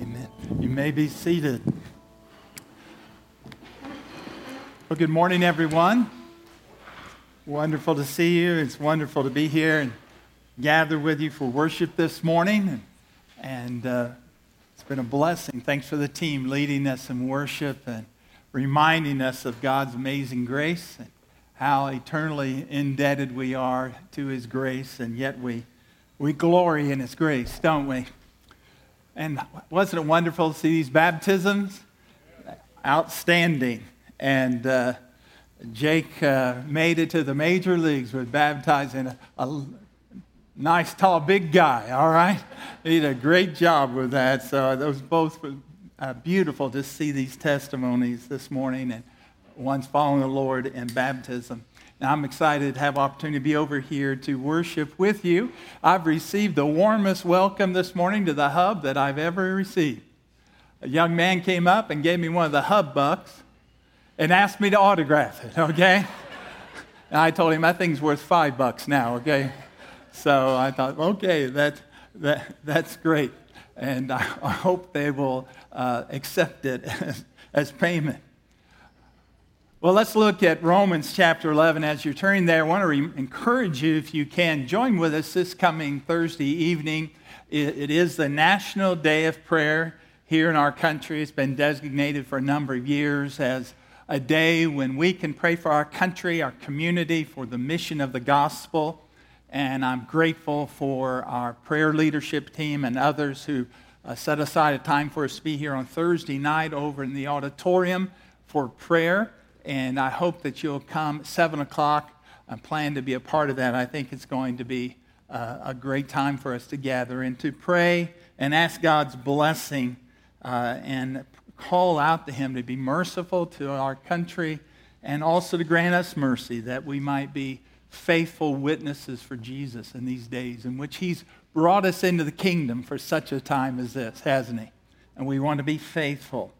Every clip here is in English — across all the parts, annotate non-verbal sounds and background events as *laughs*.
Amen. You may be seated. Well, good morning, everyone. Wonderful to see you. It's wonderful to be here and gather with you for worship this morning. And, uh, it's been a blessing. Thanks for the team leading us in worship and reminding us of God's amazing grace and how eternally indebted we are to His grace. And yet we, we glory in His grace, don't we? And wasn't it wonderful to see these baptisms? Outstanding. And uh, Jake uh, made it to the major leagues with baptizing a, a, nice, tall, big guy, all right? He did a great job with that. So was both uh, beautiful to see these testimonies this morning and one's following the Lord in baptism. Now, I'm excited to have opportunity to be over here to worship with you. I've received the warmest welcome this morning to the hub that I've ever received. A young man came up and gave me one of the hub bucks and asked me to autograph it, okay? and I told him that thing's worth five bucks now, okay? So I thought, okay, that, that, that's great. And I, I hope they will uh, accept it *laughs* as, as payment. Well, let's look at Romans chapter 11. As you're turning there, I want to re- encourage you, if you can, join with us this coming Thursday evening. It, it is the National Day of Prayer here in our country. It's been designated for a number of years as a day when we can pray for our country, our community, for the mission of the gospel. And I'm grateful for our prayer leadership team and others who uh, set aside a time for us to be here on Thursday night over in the auditorium for prayer and I hope that you'll come 7 o'clock. I plan to be a part of that. I think it's going to be uh, a great time for us to gather and to pray and ask God's blessing uh, and call out to Him to be merciful to our country and also to grant us mercy that we might be faithful witnesses for Jesus in these days in which He's brought us into the kingdom for such a time as this, hasn't He? And we want to be faithful.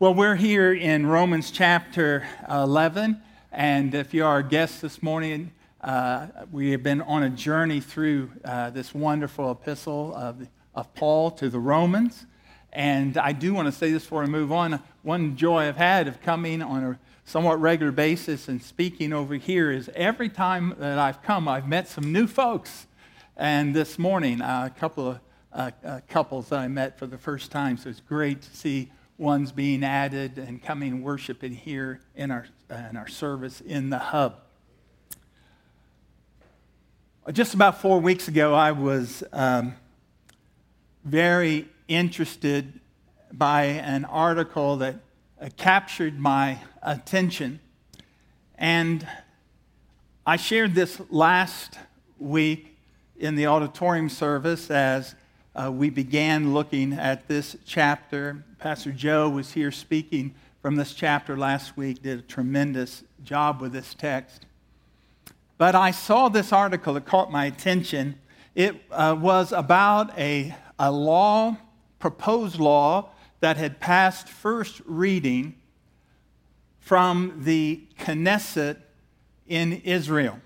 Well, we're here in Romans chapter 11, and if you are a guest this morning, uh, we have been on a journey through uh, this wonderful epistle of, of Paul to the Romans. And I do want to say this before I move on. One joy I've had of coming on a somewhat regular basis and speaking over here is every time that I've come, I've met some new folks. And this morning, uh, a couple of uh, uh, couples that I met for the first time, so it's great to see ones being added and coming worshiping here in our, in our service in the hub. Just about four weeks ago, I was um, very interested by an article that uh, captured my attention. And I shared this last week in the auditorium service as uh, we began looking at this chapter. Pastor Joe was here speaking from this chapter last week, did a tremendous job with this text. But I saw this article that caught my attention. It uh, was about a, a law, proposed law, that had passed first reading from the Knesset in Israel.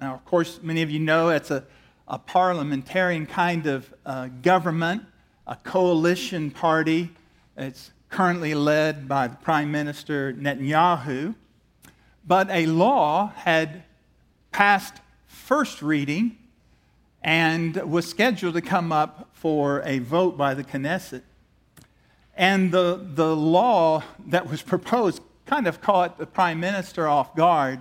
Now, of course, many of you know it's a a parliamentarian kind of uh, government, a coalition party. It's currently led by the Prime Minister Netanyahu. But a law had passed first reading and was scheduled to come up for a vote by the Knesset. And the, the law that was proposed kind of caught the prime minister off guard.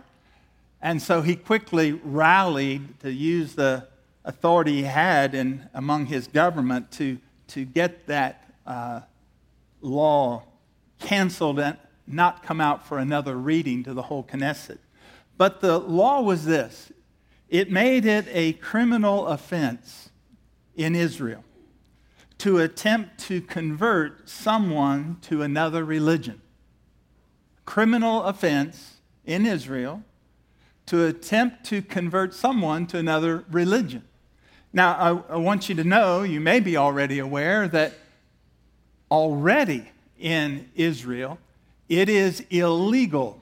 And so he quickly rallied to use the authority he had in, among his government to, to get that uh, law canceled and not come out for another reading to the whole Knesset. But the law was this it made it a criminal offense in Israel to attempt to convert someone to another religion. Criminal offense in Israel to attempt to convert someone to another religion. Now, I, I want you to know, you may be already aware, that already in Israel, it is illegal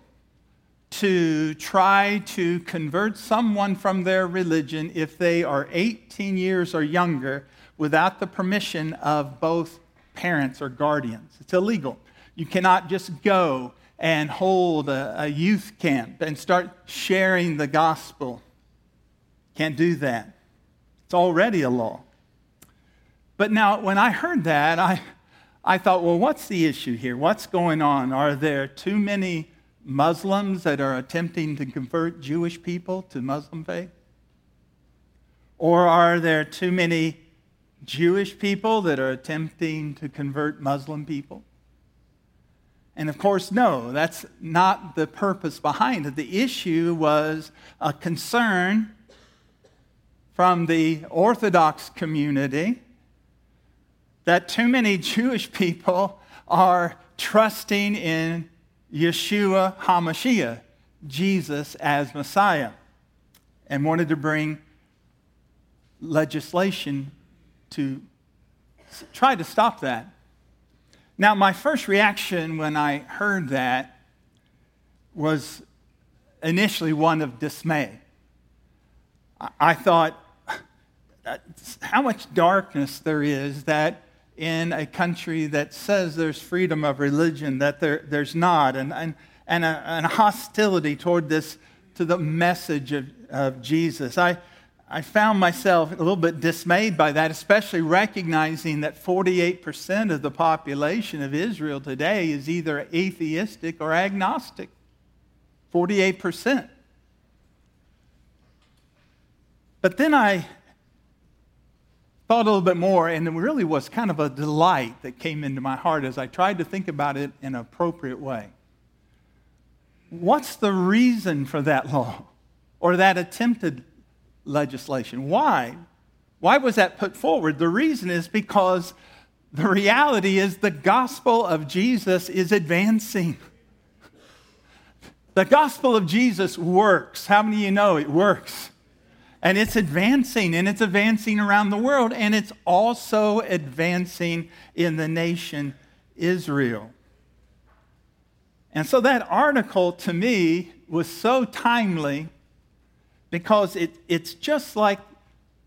to try to convert someone from their religion if they are 18 years or younger without the permission of both parents or guardians. It's illegal. You cannot just go and hold a, a youth camp and start sharing the gospel. Can't do that. It's already a law. But now, when I heard that, I, I thought, well, what's the issue here? What's going on? Are there too many Muslims that are attempting to convert Jewish people to Muslim faith? Or are there too many Jewish people that are attempting to convert Muslim people? And of course, no, that's not the purpose behind it. The issue was a concern from the Orthodox community that too many Jewish people are trusting in Yeshua HaMashiach, Jesus as Messiah, and wanted to bring legislation to try to stop that. Now, my first reaction when I heard that was initially one of dismay. I thought, how much darkness there is that in a country that says there's freedom of religion, that there, there's not, and, and, and, a, and hostility toward this, to the message of, of Jesus. I, I found myself a little bit dismayed by that, especially recognizing that 48% of the population of Israel today is either atheistic or agnostic. 48%. But then I thought a little bit more, and it really was kind of a delight that came into my heart as I tried to think about it in an appropriate way. What's the reason for that law or that attempted legislation. Why? Why was that put forward? The reason is because the reality is the gospel of Jesus is advancing. The gospel of Jesus works. How many of you know it works? And it's advancing, and it's advancing around the world, and it's also advancing in the nation Israel. And so that article to me was so timely because it, it's just like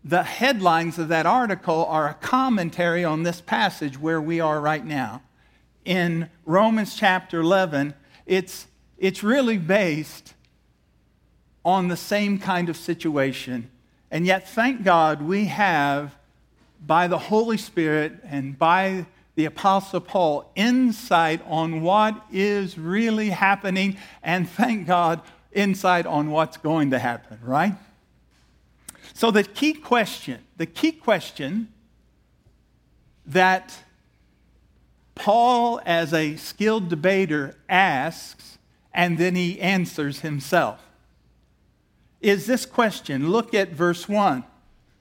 the headlines of that article are a commentary on this passage where we are right now. In Romans chapter 11, it's, it's really based on the same kind of situation. And yet, thank God, we have, by the Holy Spirit and by the Apostle Paul, insight on what is really happening. And thank God, insight on what's going to happen, right? So, the key question, the key question that Paul, as a skilled debater, asks and then he answers himself is this question. Look at verse 1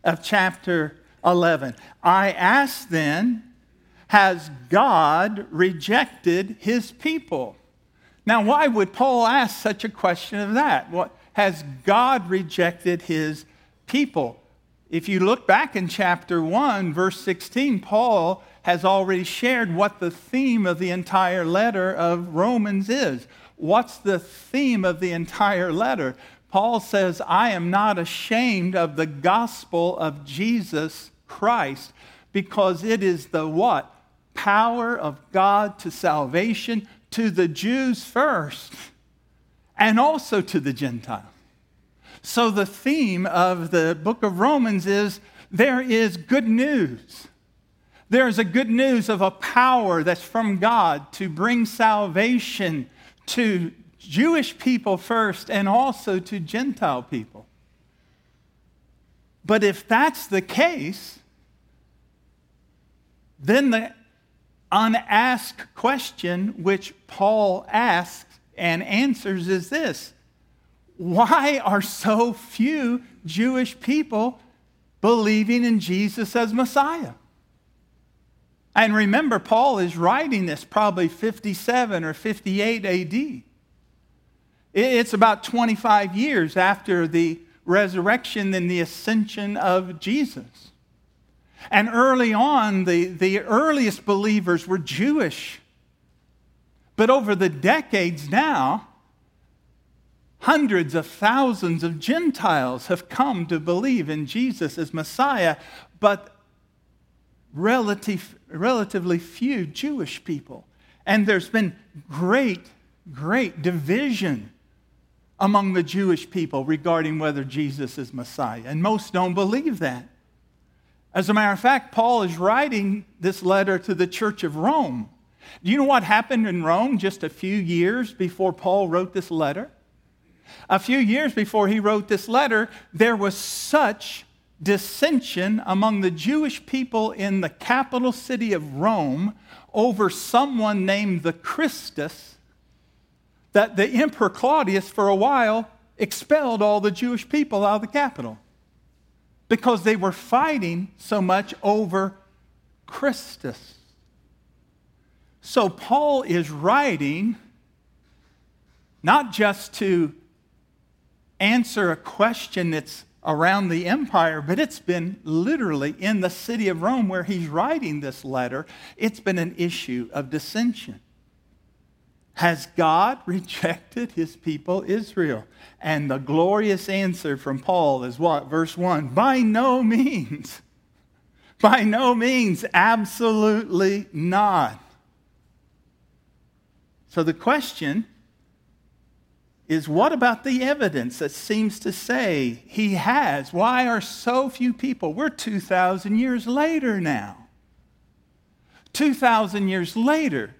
of chapter 11. I ask then, has God rejected his people? Now, why would Paul ask such a question of that? What, has God rejected his people? If you look back in chapter 1, verse 16, Paul has already shared what the theme of the entire letter of Romans is. What's the theme of the entire letter? Paul says, I am not ashamed of the gospel of Jesus Christ because it is the what? Power of God to salvation to the Jews first and also to the Gentiles. So the theme of the book of Romans is there is good news. There is a good news of a power that's from God to bring salvation to Jewish people first and also to Gentile people. But if that's the case, then the unasked question which Paul asks and answers is this Why are so few Jewish people believing in Jesus as Messiah? And remember, Paul is writing this probably 57 or 58 AD. It's about 25 years after the resurrection and the ascension of Jesus. And early on, the, the earliest believers were Jewish. But over the decades now, hundreds of thousands of Gentiles have come to believe in Jesus as Messiah. But relative, relatively few Jewish people. And there's been great, great division among the Jewish people regarding whether Jesus is Messiah. And most don't believe that. As a matter of fact, Paul is writing this letter to the church of Rome. Do you know what happened in Rome just a few years before Paul wrote this letter? A few years before he wrote this letter, there was such dissension among the Jewish people in the capital city of Rome over someone named the Christus that the Emperor Claudius, for a while, expelled all the Jewish people out of the capital because they were fighting so much over Christus. So Paul is writing not just to answer a question that's around the empire, but it's been literally in the city of Rome where he's writing this letter, it's been an issue of dissension. Has God *laughs* rejected his people Israel? And the glorious answer from Paul is what? Verse 1 By no means. *laughs* By no means. Absolutely not. So the question is what about the evidence that seems to say he has? Why are so few people? We're 2,000 years later now. 2,000 years later,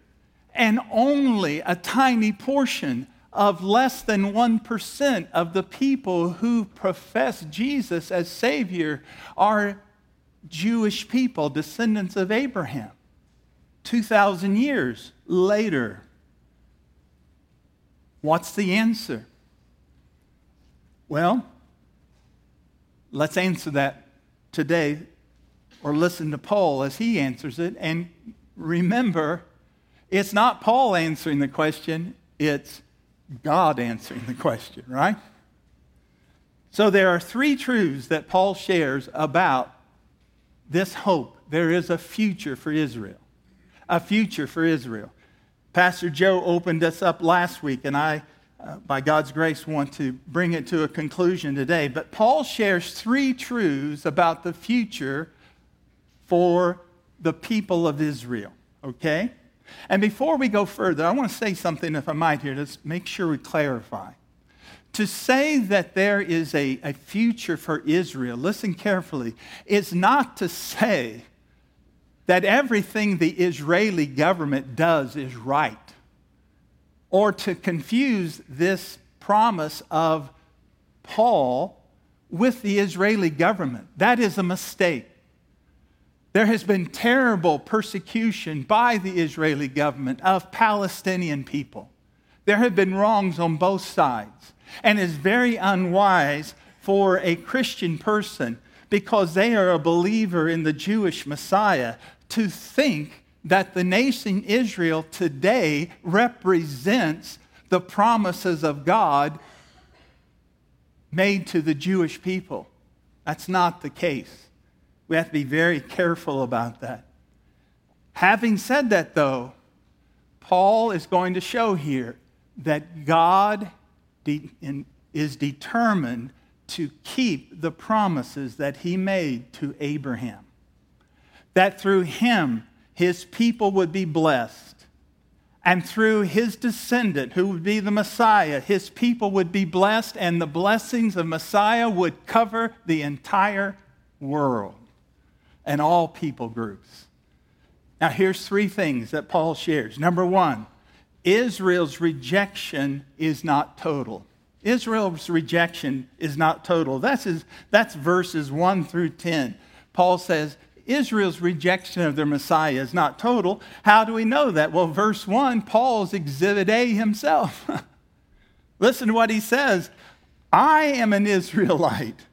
and only a tiny portion of less than 1% of the people who profess Jesus as Savior are Jewish people, descendants of Abraham. 2,000 years later. What's the answer? Well, let's answer that today or listen to Paul as he answers it. And remember, it's not Paul answering the question, it's God answering the question, right? So there are three truths that Paul shares about this hope. There is a future for Israel. A future for Israel. Pastor Joe opened us up last week, and I, uh, by God's grace, want to bring it to a conclusion today. But Paul shares three truths about the future for the people of Israel, okay? And before we go further, I want to say something, if I might, here to make sure we clarify. To say that there is a, a future for Israel, listen carefully, is not to say that everything the Israeli government does is right, or to confuse this promise of Paul with the Israeli government. That is a mistake. There has been terrible persecution by the Israeli government of Palestinian people. There have been wrongs on both sides. And it's very unwise for a Christian person because they are a believer in the Jewish Messiah, to think that the nation Israel today represents the promises of God made to the Jewish people. That's not the case. We have to be very *laughs* careful about that. Having said that, though, Paul is going to show here that God de- in, is determined to keep the promises that he made to Abraham. That through him, his people would be blessed. And through his descendant, who would be the Messiah, his people would be blessed, and the blessings of Messiah would cover the entire world and all people groups. Now, here's three things that Paul shares. Number one, Israel's rejection is not total. Israel's rejection is not total. That's, his, that's verses 1 through 10. Paul says, Israel's rejection of their Messiah is not total. How do we know that? Well, verse 1, Paul's exhibit A himself. *laughs* Listen to what he says I am an Israelite,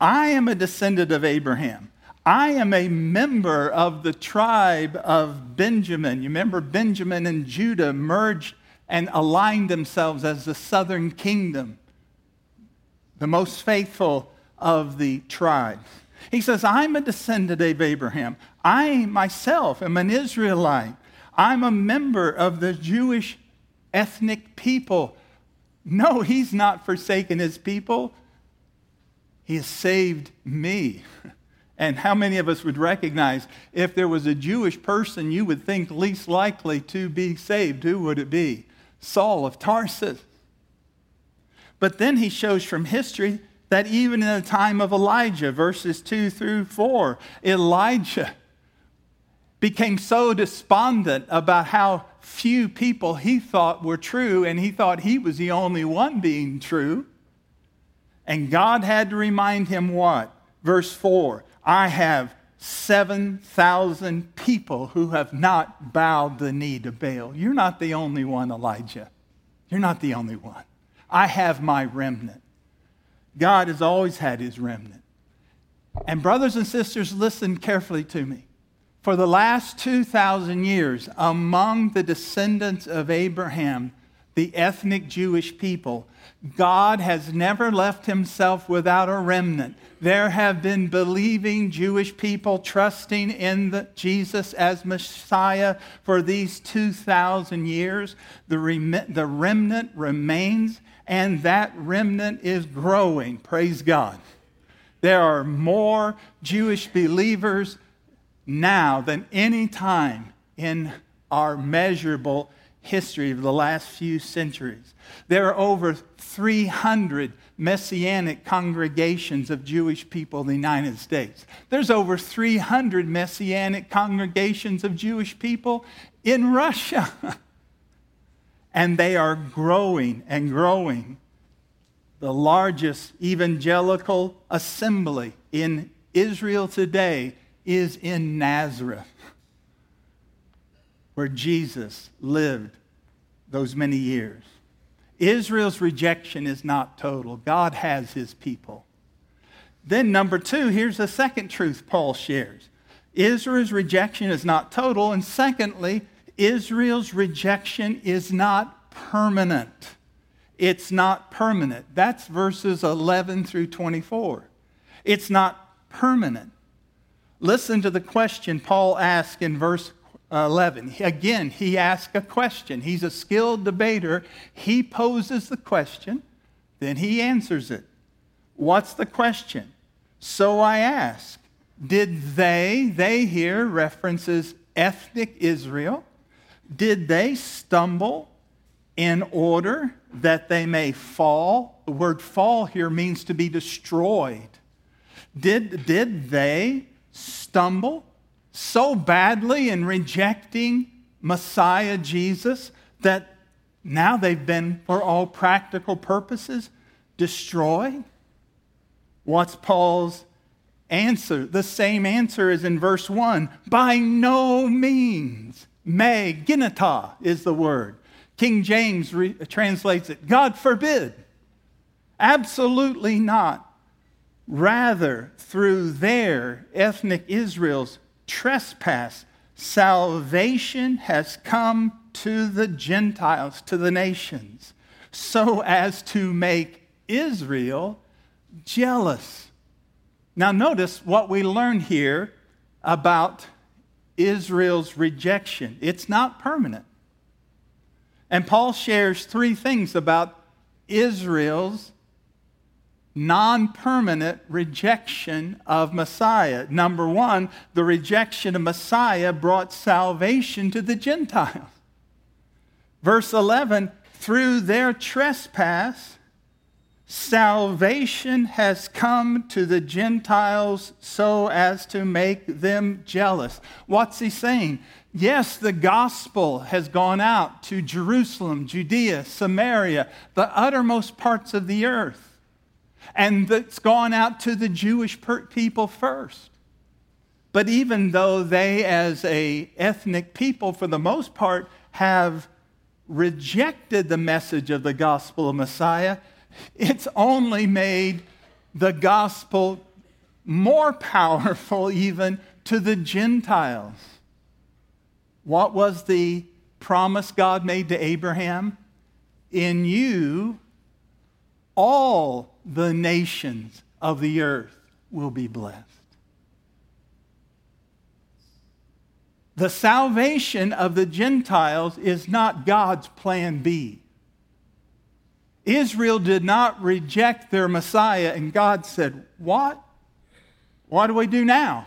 I am a descendant of Abraham. I am a member of the tribe of Benjamin. You remember Benjamin and Judah merged and aligned themselves as the southern kingdom, the most faithful of the tribes. He says, I'm a descendant of Abraham. I myself am an Israelite. I'm a member of the Jewish ethnic people. No, he's not forsaken his people. He has saved me *laughs* And how many of us would recognize if there was a Jewish person you would think least likely to be saved, who would it be? Saul of Tarsus. But then he shows from history that even in the time of Elijah, verses 2 through 4, Elijah became so despondent about how few people he thought were true, and he thought he was the only one being true. And God had to remind him what? Verse 4 I have 7,000 people who have not bowed the knee to Baal. You're not the only one, Elijah. You're not the only one. I have my remnant. God has always had his remnant. And, brothers and sisters, listen carefully to me. For the last 2,000 years, among the descendants of Abraham, the ethnic Jewish people, God has never left himself without a remnant. There have been believing Jewish people trusting in the, Jesus as Messiah for these 2,000 years. The, rem- the remnant remains, and that remnant is growing. Praise God. There are more Jewish believers now than any time in our measurable history of the last few centuries. There are over 300 messianic congregations of Jewish people in the United States. There's over 300 messianic congregations of Jewish people in Russia. *laughs* and they are growing and growing. The largest evangelical assembly in Israel today is in Nazareth, where Jesus lived those many years. Israel's rejection is not total. God has his people. Then, number two, here's the second truth Paul shares Israel's rejection is not total. And secondly, Israel's rejection is not permanent. It's not permanent. That's verses 11 through 24. It's not permanent. Listen to the question Paul asks in verse 11. Again, he asks a question. He's a skilled debater. He poses the question, then he answers it. What's the question? So I ask, did they, they here references ethnic Israel, did they stumble in order that they may fall? The word fall here means to be destroyed. Did, did they stumble so badly in rejecting Messiah Jesus that now they've been, for all practical purposes, destroyed? What's Paul's answer? The same answer is in verse 1 By no means. Me, genoito is the word. King James re- translates it God forbid. Absolutely not. Rather, through their ethnic Israel's trespass, salvation has come to the Gentiles, to the nations, so as to make Israel jealous. Now, notice what we learn here about Israel's rejection. It's not permanent. And Paul shares three things about Israel's non permanent rejection of Messiah. Number one, the rejection of Messiah brought salvation to the Gentiles. Verse 11, through their trespass, salvation has come to the Gentiles so as to make them jealous. What's he saying? Yes, the gospel has gone out to Jerusalem, Judea, Samaria, the uttermost parts of the earth and that's gone out to the Jewish people first. But even though they, as a ethnic people, for the most part, have rejected the message of the gospel of Messiah, it's only made the gospel more powerful even to the Gentiles. What was the promise God made to Abraham? In you, all the nations of the earth will be blessed. The salvation of the Gentiles is not God's plan B. Israel did not reject their Messiah, and God said, What? What do we do now?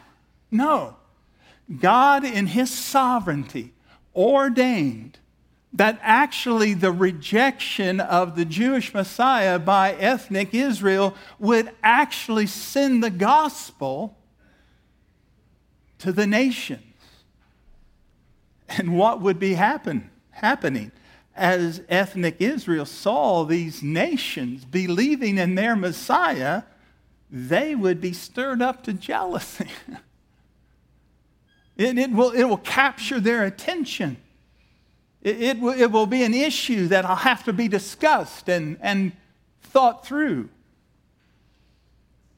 No. God, in His sovereignty, ordained that actually the rejection of the Jewish Messiah by ethnic Israel would actually send the gospel to the nations. And what would be happen, happening? As ethnic Israel saw these nations believing in their Messiah, they would be stirred up to jealousy. *laughs* it, it, will, it will capture their attention. It, it, will, it will be an issue that will have to be discussed and, and thought through.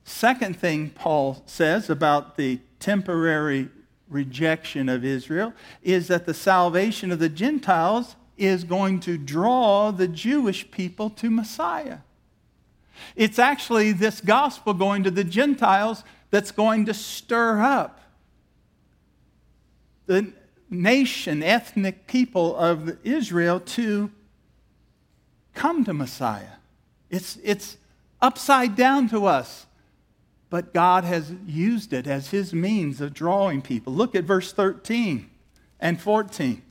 Second thing Paul says about the temporary rejection of Israel is that the salvation of the Gentiles is going to draw the Jewish people to Messiah. It's actually this gospel going to the Gentiles that's going to stir up the nation, ethnic people of Israel to come to Messiah. It's, it's upside down to us, but God has used it as his means of drawing people. Look at verse 13 and 14.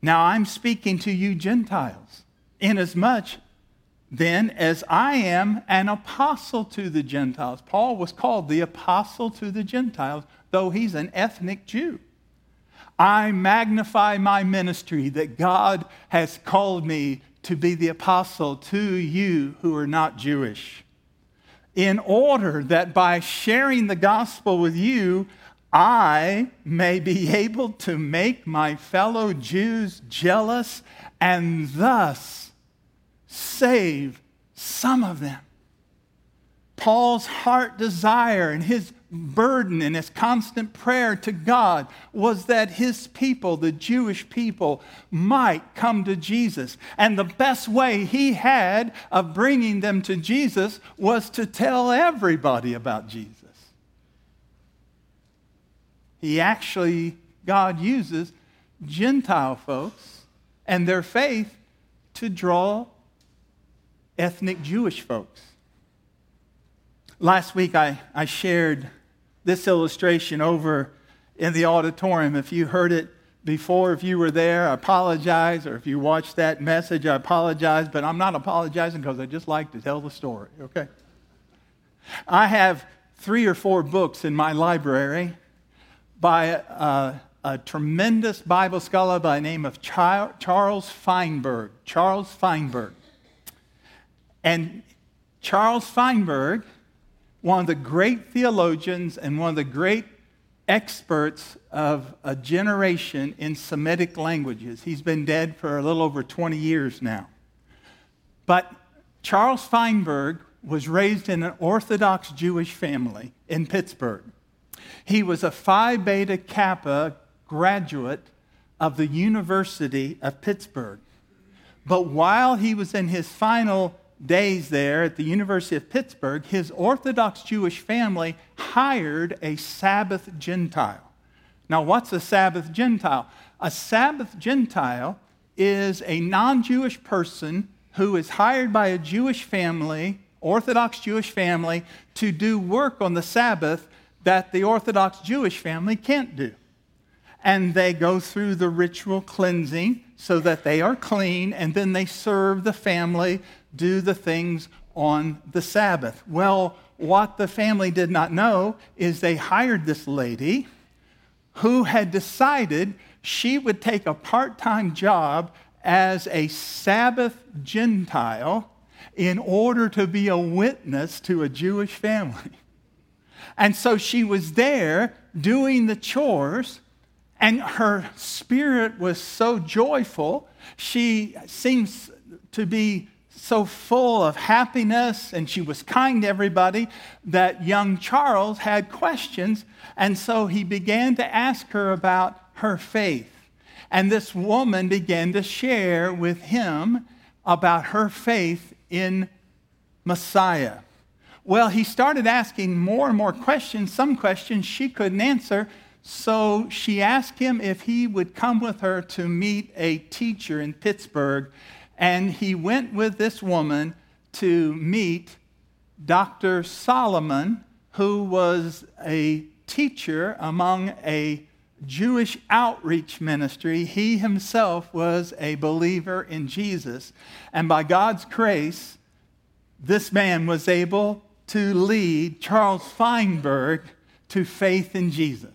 Now I'm speaking to you Gentiles, inasmuch then as I am an apostle to the Gentiles. Paul was called the apostle to the Gentiles, though he's an ethnic Jew. I magnify my ministry that God has called me to be the apostle to you who are not Jewish, in order that by sharing the gospel with you, I may be able to make my fellow Jews jealous and thus save some of them. Paul's heart desire and his burden and his constant prayer to God was that his people, the Jewish people, might come to Jesus. And the best way he had of bringing them to Jesus was to tell everybody about Jesus. He actually, God uses Gentile folks and their faith to draw ethnic Jewish folks. Last week, I, I shared this illustration over in the auditorium. If you heard it before, if you were there, I apologize. Or if you watched that message, I apologize. But I'm not apologizing because I just like to tell the story, okay? I have three or four books in my library by a, a tremendous Bible scholar by the name of Charles Feinberg. Charles Feinberg. And Charles Feinberg one of the great theologians and one of the great experts of a generation in Semitic languages. He's been dead for a little over 20 years now. But Charles Feinberg was raised in an Orthodox Jewish family in Pittsburgh. He was a Phi Beta Kappa graduate of the University of Pittsburgh. But while he was in his final days there at the University of Pittsburgh, his Orthodox Jewish family hired a Sabbath Gentile. Now, what's a Sabbath Gentile? A Sabbath Gentile is a non Jewish person who is hired by a Jewish family, Orthodox Jewish family, to do work on the Sabbath that the Orthodox Jewish family can't do. And they go through the ritual cleansing so that they are clean, and then they serve the family do the things on the Sabbath. Well, what the family did not know is they hired this lady who had decided she would take a part time job as a Sabbath Gentile in order to be a witness to a Jewish family. And so she was there doing the chores, and her spirit was so joyful. She seems to be so full of happiness and she was kind to everybody that young Charles had questions. And so he began to ask her about her faith. And this woman began to share with him about her faith in Messiah. Well, he started asking more and more questions, some questions she couldn't answer. So she asked him if he would come with her to meet a teacher in Pittsburgh and he went with this woman to meet Dr. Solomon, who was a teacher among a Jewish outreach ministry. He himself was a believer in Jesus. And by God's grace, this man was able to lead Charles Feinberg to faith in Jesus.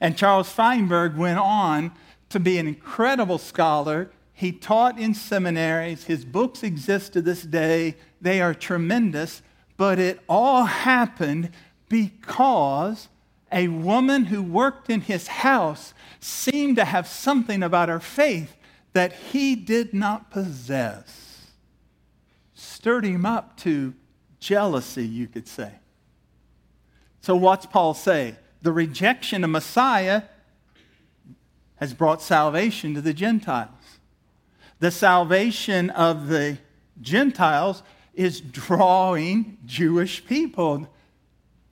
And Charles Feinberg went on to be an incredible scholar. He taught in seminaries. His books exist to this day. They are tremendous. But it all happened because a woman who worked in his house seemed to have something about her faith that he did not possess. Stirred him up to jealousy, you could say. So, what's Paul say? The rejection of Messiah has brought salvation to the Gentiles. The salvation of the Gentiles is drawing Jewish people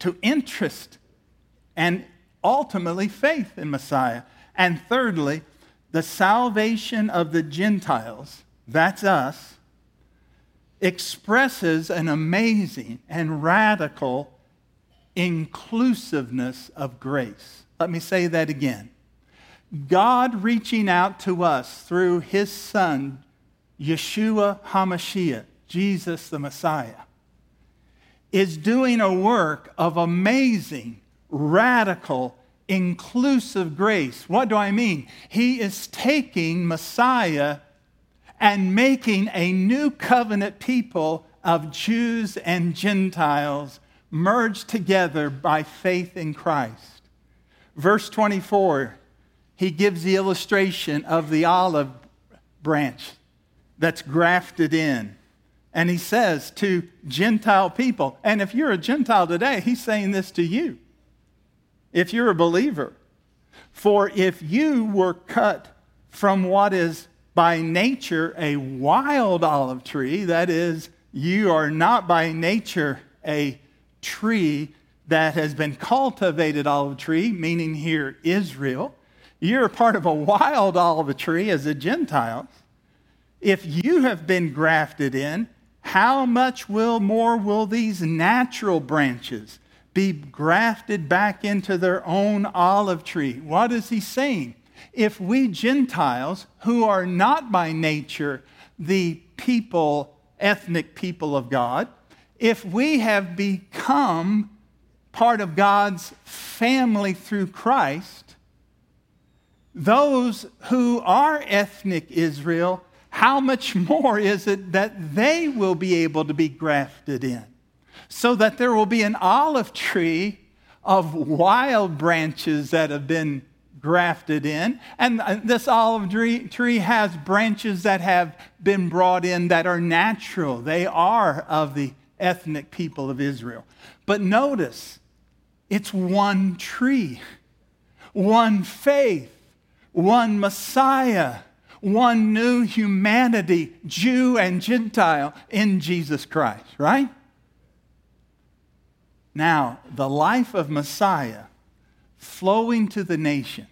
to interest and ultimately faith in Messiah. And thirdly, the salvation of the Gentiles, that's us, expresses an amazing and radical inclusiveness of grace. Let me say that again. God reaching out to us through his son, Yeshua HaMashiach, Jesus the Messiah, is doing a work of amazing radical, inclusive grace. What do I mean? He is taking Messiah and making a new covenant people of Jews and Gentiles merged together by faith in Christ. Verse 24, he gives the illustration of the olive branch that's grafted in. And he says to Gentile people, and if you're a Gentile today, he's saying this to you if you're a believer. For if you were cut from what is by nature a wild olive tree, that is, you are not by nature a tree that has been cultivated olive tree, meaning here Israel. You're a part of a wild olive tree as a Gentile. If you have been grafted in, how much will more will these natural branches be grafted back into their own olive tree. What is he saying? If we Gentiles, who are not by nature the people, ethnic people of God, if we have become part of God's family through Christ, those who are ethnic Israel, how much more is it that they will be able to be grafted in? so that there will be an olive tree of wild branches that have been grafted in. And uh, this olive tree has branches that have been brought in that are natural. They are of the ethnic people of Israel. But notice, it's one tree, one faith, one Messiah, one new humanity, Jew and Gentile in Jesus Christ, right? Now, the life of Messiah flowing to the nations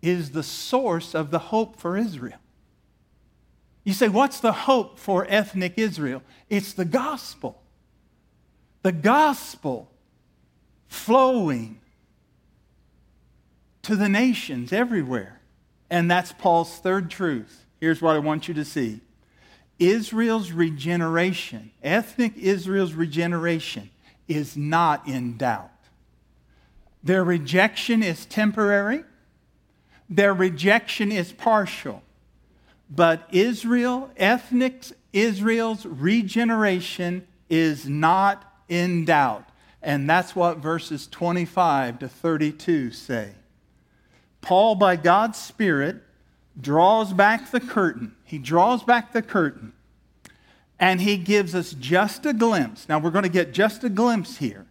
is the source of the hope for Israel. You say, what's the hope for ethnic Israel? It's the gospel. The gospel flowing to the nations everywhere. And that's Paul's third truth. Here's what I want you to see Israel's regeneration, ethnic Israel's regeneration, is not in doubt. Their rejection is temporary, their rejection is partial. But Israel, ethnic Israel's regeneration is not in doubt. And that's what verses 25 to 32 say. Paul, by God's Spirit, draws back the curtain. He draws back the curtain and he gives us just a glimpse. Now, we're going to get just a glimpse here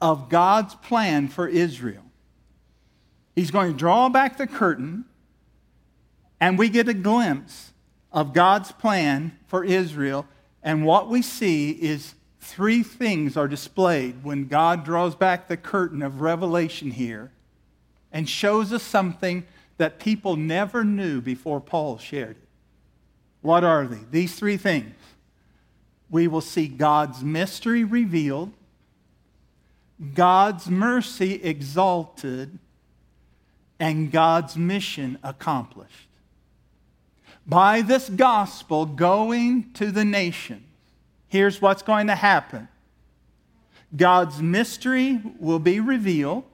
of God's plan for Israel. He's going to draw back the curtain, and we get a glimpse of God's plan for Israel. And what we see is three things are displayed when God draws back the curtain of revelation here and shows us something that people never knew before Paul shared it. What are they? These three things we will see God's mystery revealed, God's mercy exalted, and God's mission accomplished. By this gospel going to the nations, here's what's going to happen God's mystery will be revealed,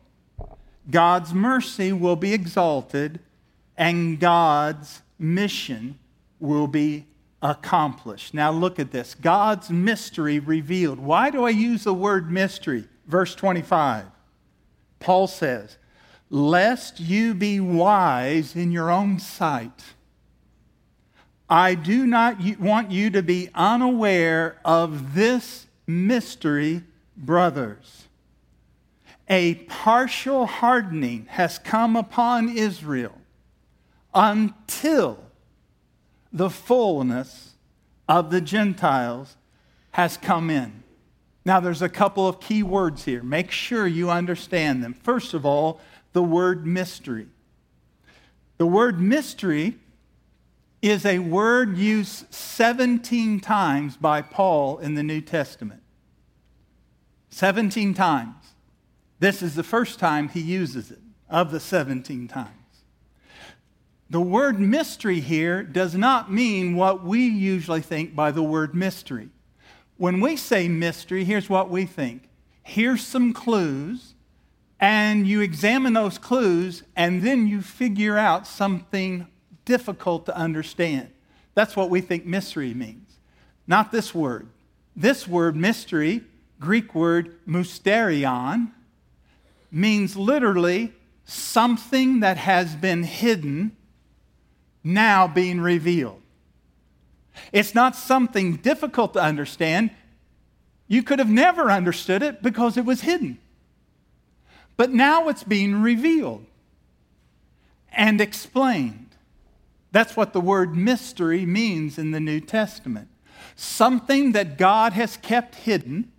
God's mercy will be exalted, and God's mission will be accomplished. Now, look at this God's mystery revealed. Why do I use the word mystery? Verse 25. Paul says, Lest you be wise in your own sight. I do not want you to be unaware of this mystery, brothers. A partial hardening has come upon Israel until the fullness of the Gentiles has come in. Now, there's a couple of key words here. Make sure you understand them. First of all, the word mystery. The word mystery is a word used 17 times by Paul in the New Testament. 17 times. This is the first time he uses it of the 17 times. The word mystery here does not mean what we usually think by the word mystery. When we say mystery, here's what we think here's some clues, and you examine those clues, and then you figure out something difficult to understand. That's what we think mystery means. Not this word. This word, mystery, Greek word mysterion, means literally something that has been hidden now being revealed. It's not something difficult to understand. You could have never understood it because it was hidden. But now it's being revealed and explained. That's what the word mystery means in the New Testament. Something that God has kept hidden,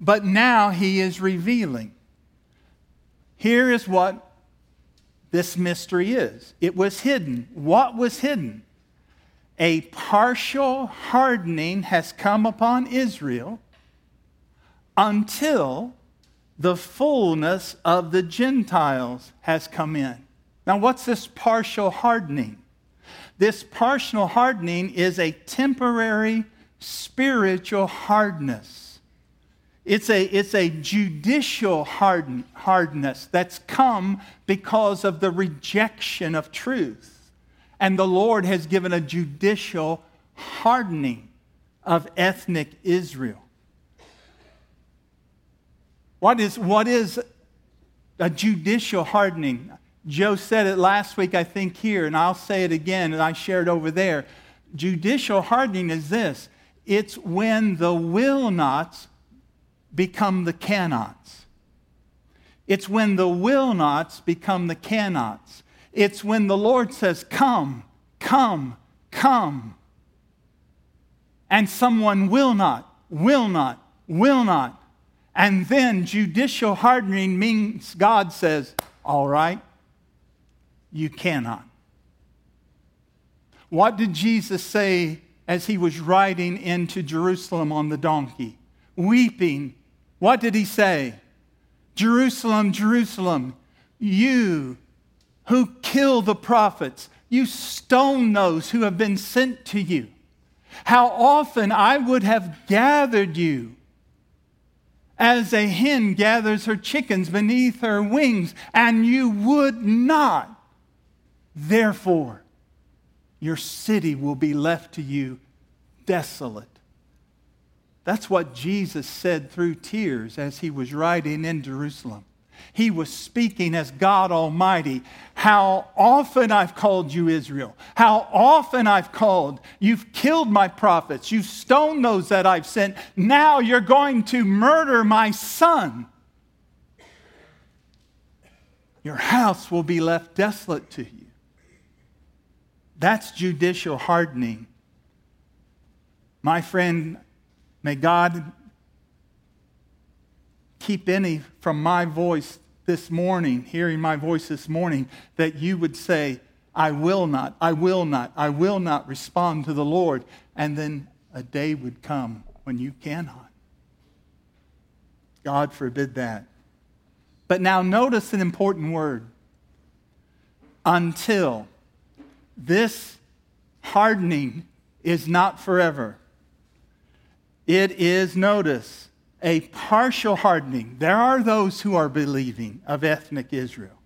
but now He is revealing. Here is what this mystery is. It was hidden. What was hidden? A partial hardening has come upon Israel until the fullness of the Gentiles has come in. Now, what's this partial hardening? This partial hardening is a temporary spiritual hardness. It's a, it's a judicial harden, hardness that's come because of the rejection of truth. And the Lord has given a judicial hardening of ethnic Israel. What is, what is a judicial hardening? Joe said it last week, I think, here, and I'll say it again, and I shared over there. Judicial hardening is this it's when the will nots become the cannots. It's when the will nots become the cannots. It's when the Lord says, Come, come, come. And someone will not, will not, will not. And then judicial hardening means God says, All right, you cannot. What did Jesus say as he was riding into Jerusalem on the donkey, weeping what did he say? Jerusalem, Jerusalem, you who kill the prophets, you stone those who have been sent to you. How often I would have gathered you as a hen gathers her chickens beneath her wings, and you would not. Therefore, your city will be left to you desolate. That's what Jesus said through tears as he was riding in Jerusalem. He was speaking as God Almighty. How often I've called you Israel. How often I've called. You've killed my prophets. You've stoned those that I've sent. Now you're going to murder my son. Your house will be left desolate to you. That's judicial hardening. My friend, May God keep any from my voice this morning, hearing my voice this morning, that you would say, I will not, I will not, I will not respond to the Lord. And then a day would come when you cannot. God forbid that. But now notice an important word until. This hardening is not forever. It is, notice, a partial hardening. There are those who are believing of ethnic Israel.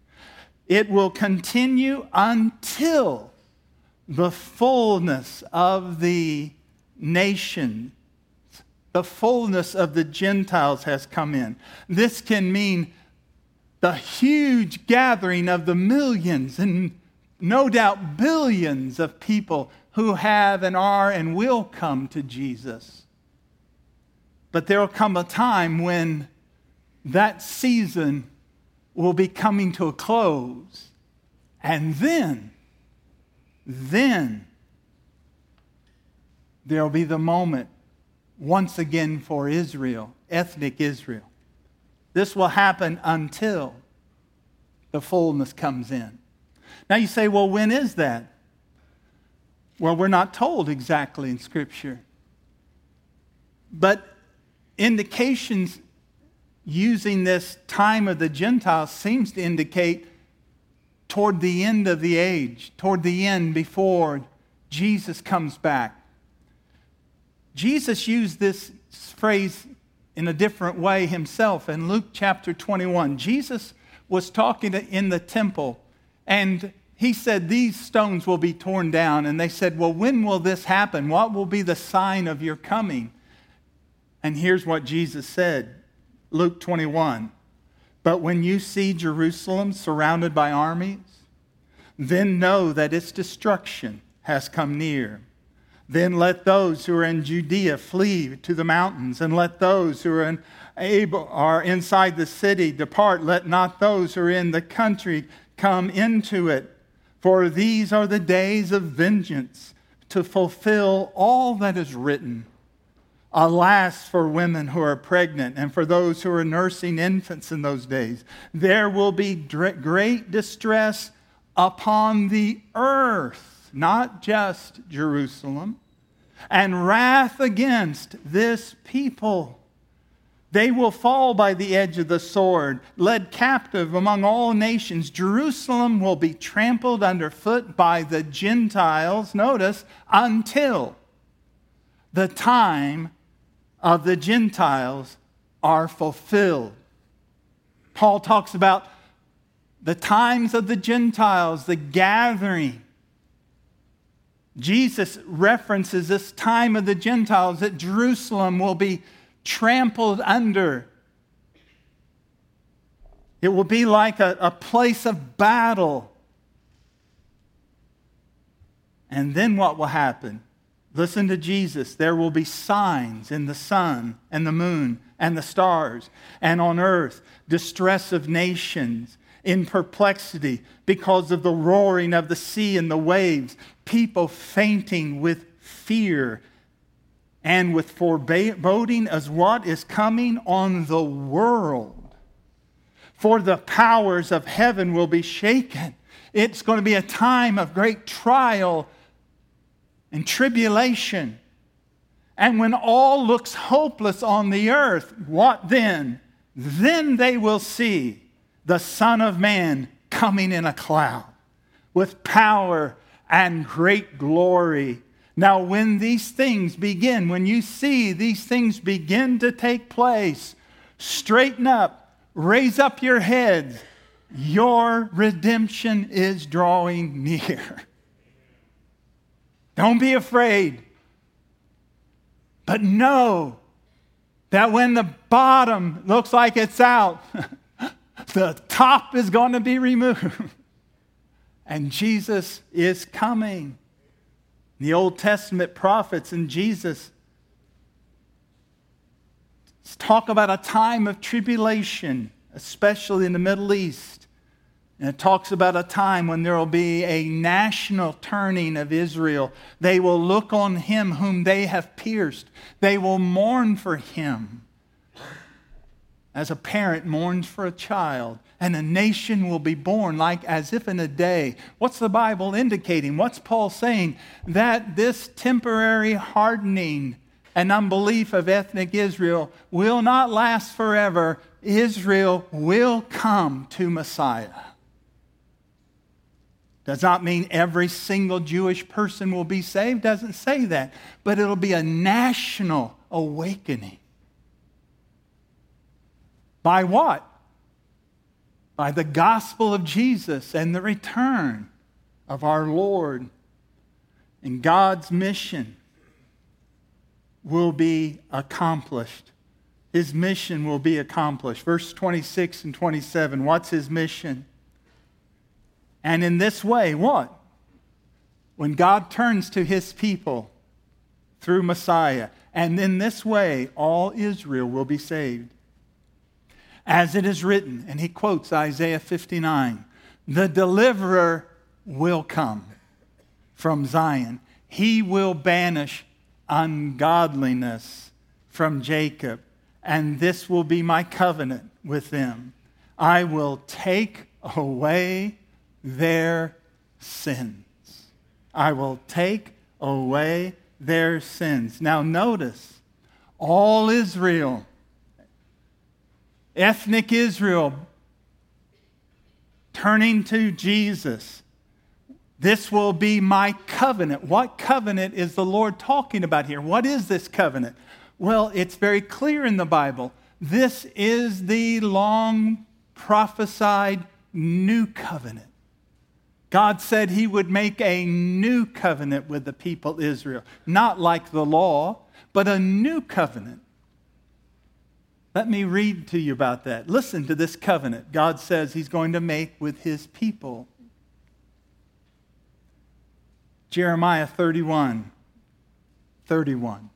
It will continue until the fullness of the nation, the fullness of the Gentiles has come in. This can mean the huge gathering of the millions and no doubt billions of people who have and are and will come to Jesus. But there will come a time when that season will be coming to a close. And then, then, there will be the moment once again for Israel, ethnic Israel. This will happen until the fullness comes in. Now you say, well, when is that? Well, we're not told exactly in Scripture. But indications using this time of the Gentiles seems to indicate toward the end of the age, toward the end before Jesus comes back. Jesus used this phrase in a different way himself in Luke chapter 21. Jesus was talking in the temple and he said, These stones will be torn down. And they said, Well, when will this happen? What will be the sign of your coming? And here's what Jesus said Luke 21. But when you see Jerusalem surrounded by armies, then know that its destruction has come near. Then let those who are in Judea flee to the mountains, and let those who are in able, are inside the city depart. Let not those who are in the country come into it. For these are the days of vengeance to fulfill all that is written. Alas, for women who are pregnant and for those who are nursing infants in those days. There will be great distress upon the earth, not just Jerusalem, and wrath against this people. They will fall by the edge of the sword, led captive among all nations. Jerusalem will be trampled underfoot by the Gentiles, notice, until the time of the Gentiles are fulfilled. Paul talks about the times of the Gentiles, the gathering. Jesus references this time of the Gentiles that Jerusalem will be trampled under. It will be like a, a place of battle. And then what will happen? Listen to Jesus. There will be signs in the sun and the moon and the stars, and on earth, distress of nations in perplexity because of the roaring of the sea and the waves, people fainting with fear and with foreboding as what is coming on the world. For the powers of heaven will be shaken. It's going to be a time of great trial and tribulation. And when all looks hopeless on the earth, what then? Then they will see the Son of Man coming in a cloud with power and great glory. Now, when these things begin, when you see these things begin to take place, straighten up, raise up your heads. Your redemption is drawing *laughs* near. Don't be afraid. But know that when the bottom looks like it's out, *laughs* the top is going to be removed. *laughs* and Jesus is coming. The Old Testament prophets and Jesus talk about a time of tribulation, especially in the Middle East. And it talks about a time when there will be a national turning of Israel. They will look on him whom they have pierced, they will mourn for him. As a parent mourns for a child, and a nation will be born like as if in a day. What's the Bible indicating? What's Paul saying? That this temporary hardening and unbelief of ethnic Israel will not last forever. Israel will come to Messiah. Does not mean every single Jewish person will be saved, doesn't say that. But it'll be a national awakening. By what? By the gospel of Jesus and the return of our Lord. And God's mission will be accomplished. His mission will be accomplished. Verse 26 and 27. What's his mission? And in this way, what? When God turns to his people through Messiah, and in this way, all Israel will be saved. As it is written, and he quotes Isaiah 59 the deliverer will come from Zion. He will banish ungodliness from Jacob, and this will be my covenant with them. I will take away their sins. I will take away their sins. Now, notice all Israel, ethnic Israel, turning to Jesus. This will be my covenant. What covenant is the Lord talking about here? What is this covenant? Well, it's very clear in the Bible. This is the long prophesied new covenant. God said he would make a new covenant with the people Israel, not like the law, but a new covenant. Let me read to you about that. Listen to this covenant God says he's going to make with his people. Jeremiah 31 31.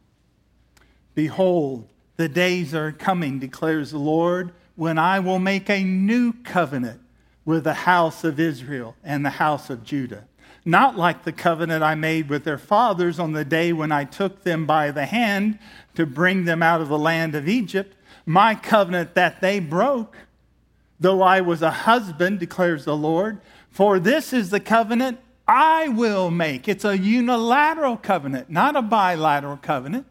Behold, the days are coming, declares the Lord, when I will make a new covenant with the house of Israel and the house of Judah. Not like the covenant I made with their fathers on the day when I took them by the hand to bring them out of the land of Egypt, my covenant that they broke, though I was a husband, declares the Lord. For this is the covenant I will make. It's a unilateral covenant, not a bilateral covenant.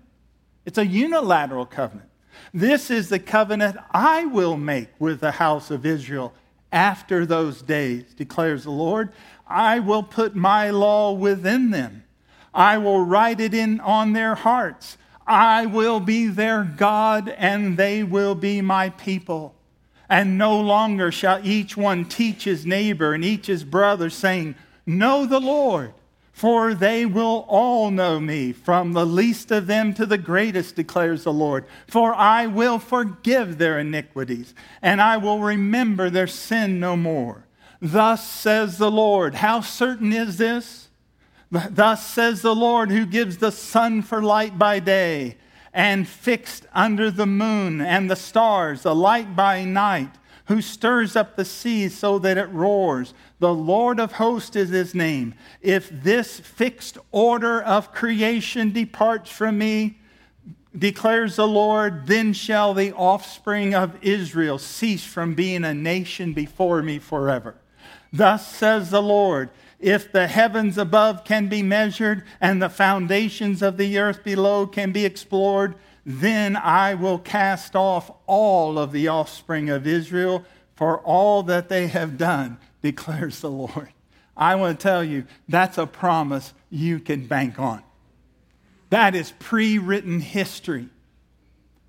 It's a unilateral covenant. This is the covenant I will make with the house of Israel after those days, declares the Lord. I will put my law within them. I will write it in on their hearts. I will be their God, and they will be my people. And no longer shall each one teach his neighbor and each his brother, saying, Know the Lord, for they will all know me, from the least of them to the greatest, declares the Lord. For I will forgive their iniquities, and I will remember their sin no more. Thus says the Lord. How certain is this? Thus says the Lord, who gives the sun for light by day, and fixed under the moon and the stars, the light by night who stirs up the sea so that it roars. The Lord of hosts is his name. If this fixed order of creation departs from me, declares the Lord, then shall the offspring of Israel cease from being a nation before me forever. Thus says the Lord, if the heavens above can be measured and the foundations of the earth below can be explored, then I will cast off all of the offspring of Israel for all that they have done, declares the Lord. I want to tell you, that's a promise you can bank on. That is pre written history.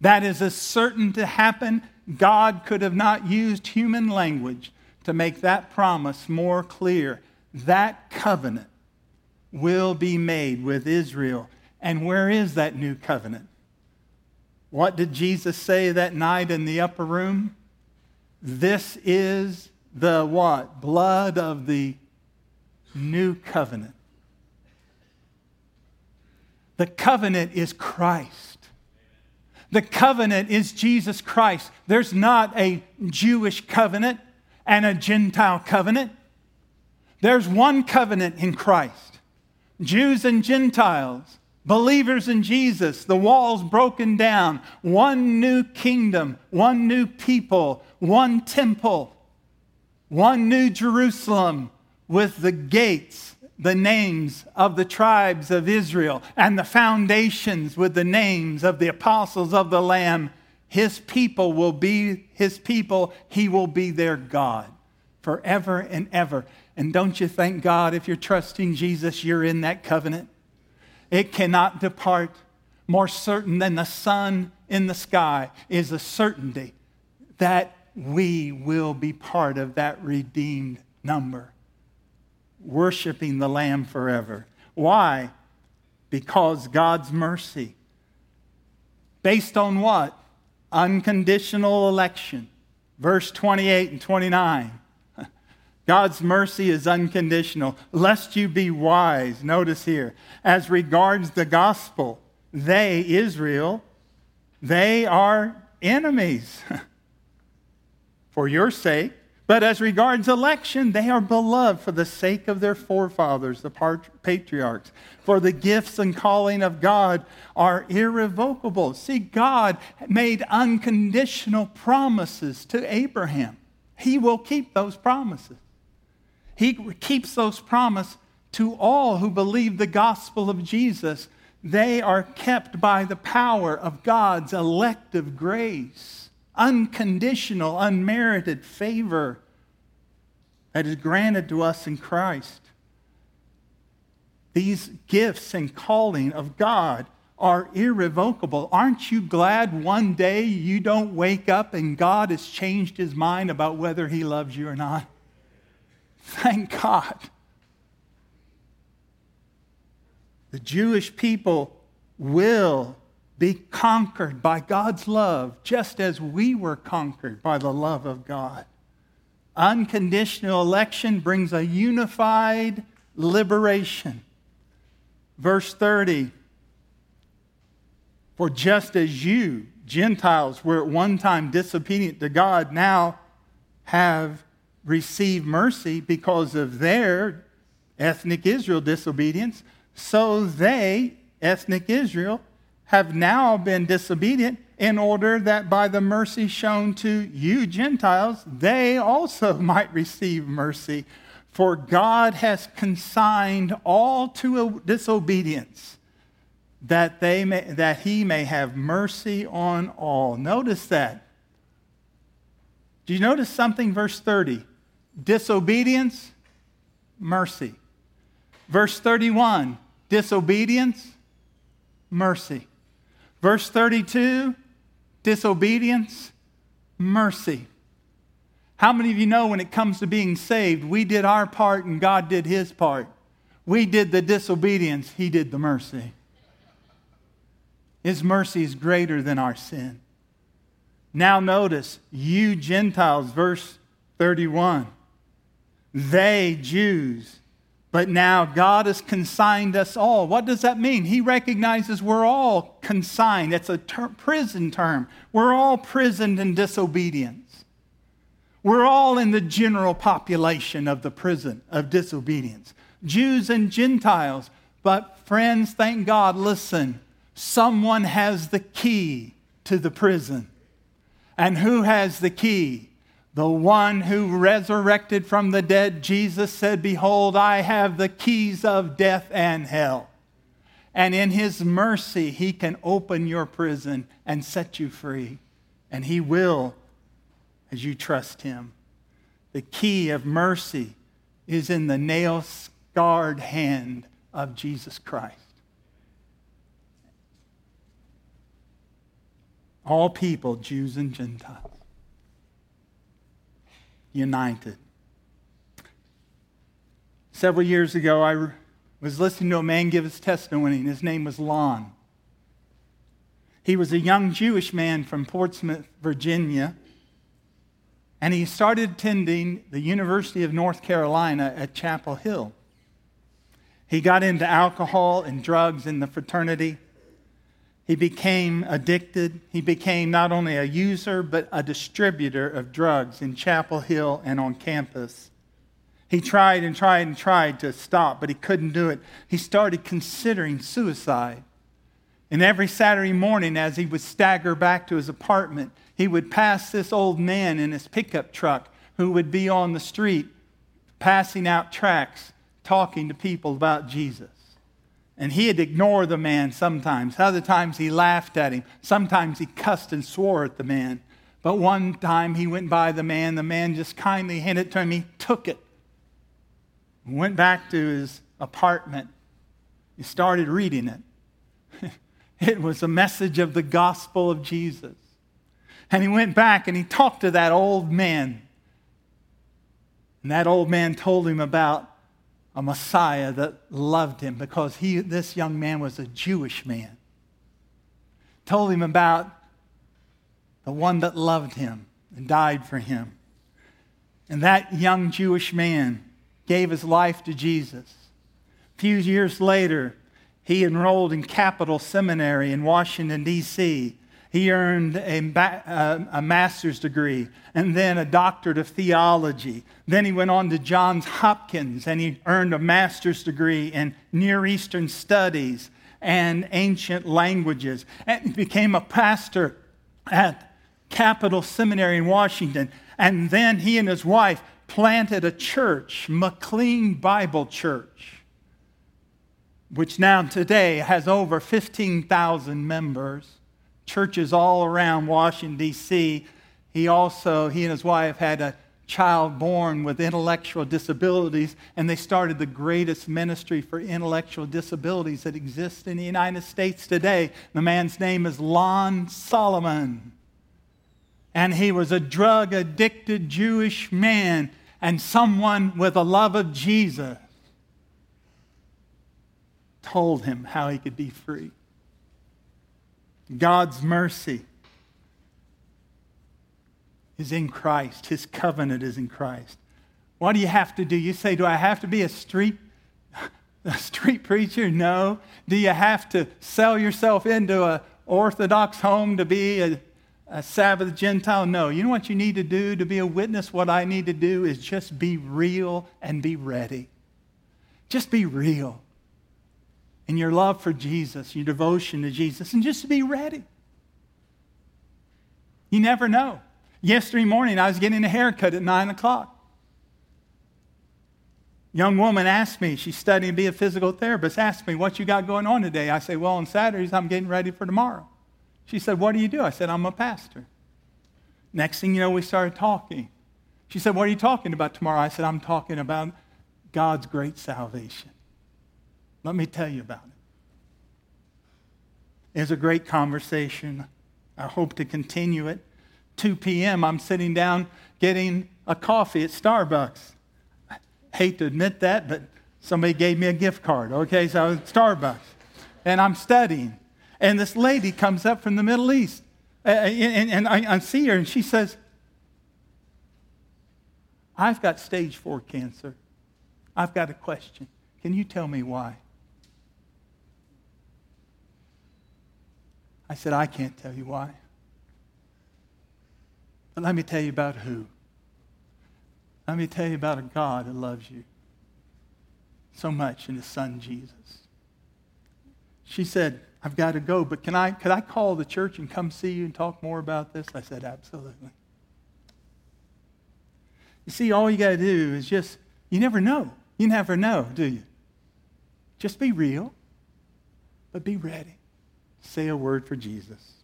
That is as certain to happen. God could have not used human language to make that promise more clear. That covenant will be made with Israel. And where is that new covenant? What did Jesus say that night in the upper room? This is the what? Blood of the new covenant. The covenant is Christ. The covenant is Jesus Christ. There's not a Jewish covenant and a Gentile covenant. There's one covenant in Christ. Jews and Gentiles Believers in Jesus, the walls broken down, one new kingdom, one new people, one temple. one new Jerusalem with the gates, the names of the tribes of Israel, and the foundations with the names of the apostles of the Lamb. His people will be his people, he will be their God forever and ever. And don't you thank God if you're trusting Jesus, you're in that covenant? It cannot depart. More certain than the sun in the sky is a certainty that we will be part of that redeemed number, worshiping the Lamb forever. Why? Because God's mercy. Based on what? Unconditional election. Verse 28 and 29. God's mercy is unconditional. Lest you be wise, notice here, as regards the gospel, they, Israel, they are enemies *laughs* for your sake. But as regards election, they are beloved for the sake of their forefathers, the patriarchs. For the gifts and calling of God are irrevocable. See, God made unconditional promises to Abraham. He will keep those promises. He keeps those promises to all who believe the gospel of Jesus. They are kept by the power of God's elective grace, unconditional, unmerited favor that is granted to us in Christ. These gifts and calling of God are irrevocable. Aren't you glad one day you don't wake up and God has changed his mind about whether he loves you or not? Thank God. The Jewish people will be conquered by God's love, just as we were conquered by the love of God. Unconditional election brings a unified liberation. Verse 30 For just as you, Gentiles, were at one time disobedient to God, now have receive mercy because of their ethnic Israel disobedience, so they, ethnic Israel, have now been disobedient in order that by the mercy shown to you Gentiles, they also *laughs* might receive mercy. For God has consigned all to disobedience that, they may, that he may have mercy on all. Notice that. Do you notice something? Verse 30 disobedience, mercy. Verse 31, disobedience, mercy. Verse 32, disobedience, mercy. How many of you know when it comes to being saved, we did our part and God did his part? We did the disobedience, he did the mercy. His mercy is greater than our sin. Now, notice, you Gentiles, verse 31. They, Jews. But now God has consigned us all. What does that mean? He recognizes we're all consigned. It's a ter- prison term. We're all prisoned in disobedience. We're all in the general population of the prison of disobedience. Jews and Gentiles. But friends, thank God, listen, someone has the key to the prison. And who has the key? The one who resurrected from the dead, Jesus said, Behold, I have the keys of death and hell. And in his mercy, he can open your prison and set you free. And he will as you trust him. The key of mercy is in the nail scarred hand of Jesus Christ. All people, Jews and Gentiles united. Several years ago, I was listening to a man give his testimony, and his name was Lon. He was a young Jewish man from Portsmouth, Virginia, and he started attending the University of North Carolina at Chapel Hill. He got into alcohol and drugs in the fraternity. He became addicted. He became not only a user, but a distributor of drugs in Chapel Hill and on campus. He tried and tried and tried to stop, but he couldn't do it. He started considering suicide. And every Saturday morning, as he would stagger back to his apartment, he would pass this old man in his pickup truck who would be on the street passing out tracts talking to people about Jesus. And he'd ignore the man sometimes. Other times he laughed at him. Sometimes he cussed and swore at the man. But one time he went by the man. The man just kindly handed it to him. He took it. Went back to his apartment. He started reading it. *laughs* it was a message of the gospel of Jesus. And he went back and he talked to that old man. And that old man told him about a Messiah that loved him because he, this young man was a Jewish man. Told him about the one that loved him and died for him. And that young Jewish man gave his life to Jesus. A few years later, he enrolled in Capital Seminary in Washington, D.C. He earned a, uh, a, master's degree and then a doctorate of theology. Then he went on to Johns Hopkins and he earned a master's degree in Near Eastern studies and ancient languages. And he became a pastor at Capital Seminary in Washington. And then he and his wife planted a church, McLean Bible Church, which now today has over 15,000 members churches all around Washington, D.C. He also, he and his wife had a child born with intellectual disabilities, and they started the greatest ministry for intellectual disabilities that exists in the United States today. The man's name is Lon Solomon. And he was a drug addicted Jewish man and someone with a love of Jesus told him how he could be free. God's mercy is in Christ. His covenant is in Christ. What do you have to do? You say, Do I have to be a street, a street preacher? No. Do you have to sell yourself into an Orthodox home to be a, a Sabbath Gentile? No. You know what you need to do to be a witness? What I need to do is just be real and be ready. Just be real and your love for Jesus, your devotion to Jesus, and just to be ready. You never know. Yesterday morning, I was getting a haircut at 9 o'clock. Young woman asked me, she's studying to be a physical therapist, asked me, What you got going on today? I say, Well, on Saturdays, I'm getting ready for tomorrow. She said, What do you do? I said, I'm a pastor. Next thing you know, we started talking. She said, What are you talking about tomorrow? I said, I'm talking about God's great salvation. Let me tell you about it. It's a great conversation. I hope to continue it. 2 p.m., I'm sitting down getting a coffee at Starbucks. I hate to admit that, but somebody gave me a gift card. Okay, so I was at Starbucks. And I'm studying. And this lady comes up from the Middle East. And, I see her, and she says, I've got stage four cancer. I've got a question. Can you tell me why? I said, I can't tell you why. But let me tell you about who. Let me tell you about a God who loves you so much in his son Jesus. She said, I've got to go, but can I, could I call the church and come see you and talk more about this? I said, absolutely. You see, all you got to do is just, you never know. You never know, do you? Just be real, but be ready say a word for Jesus.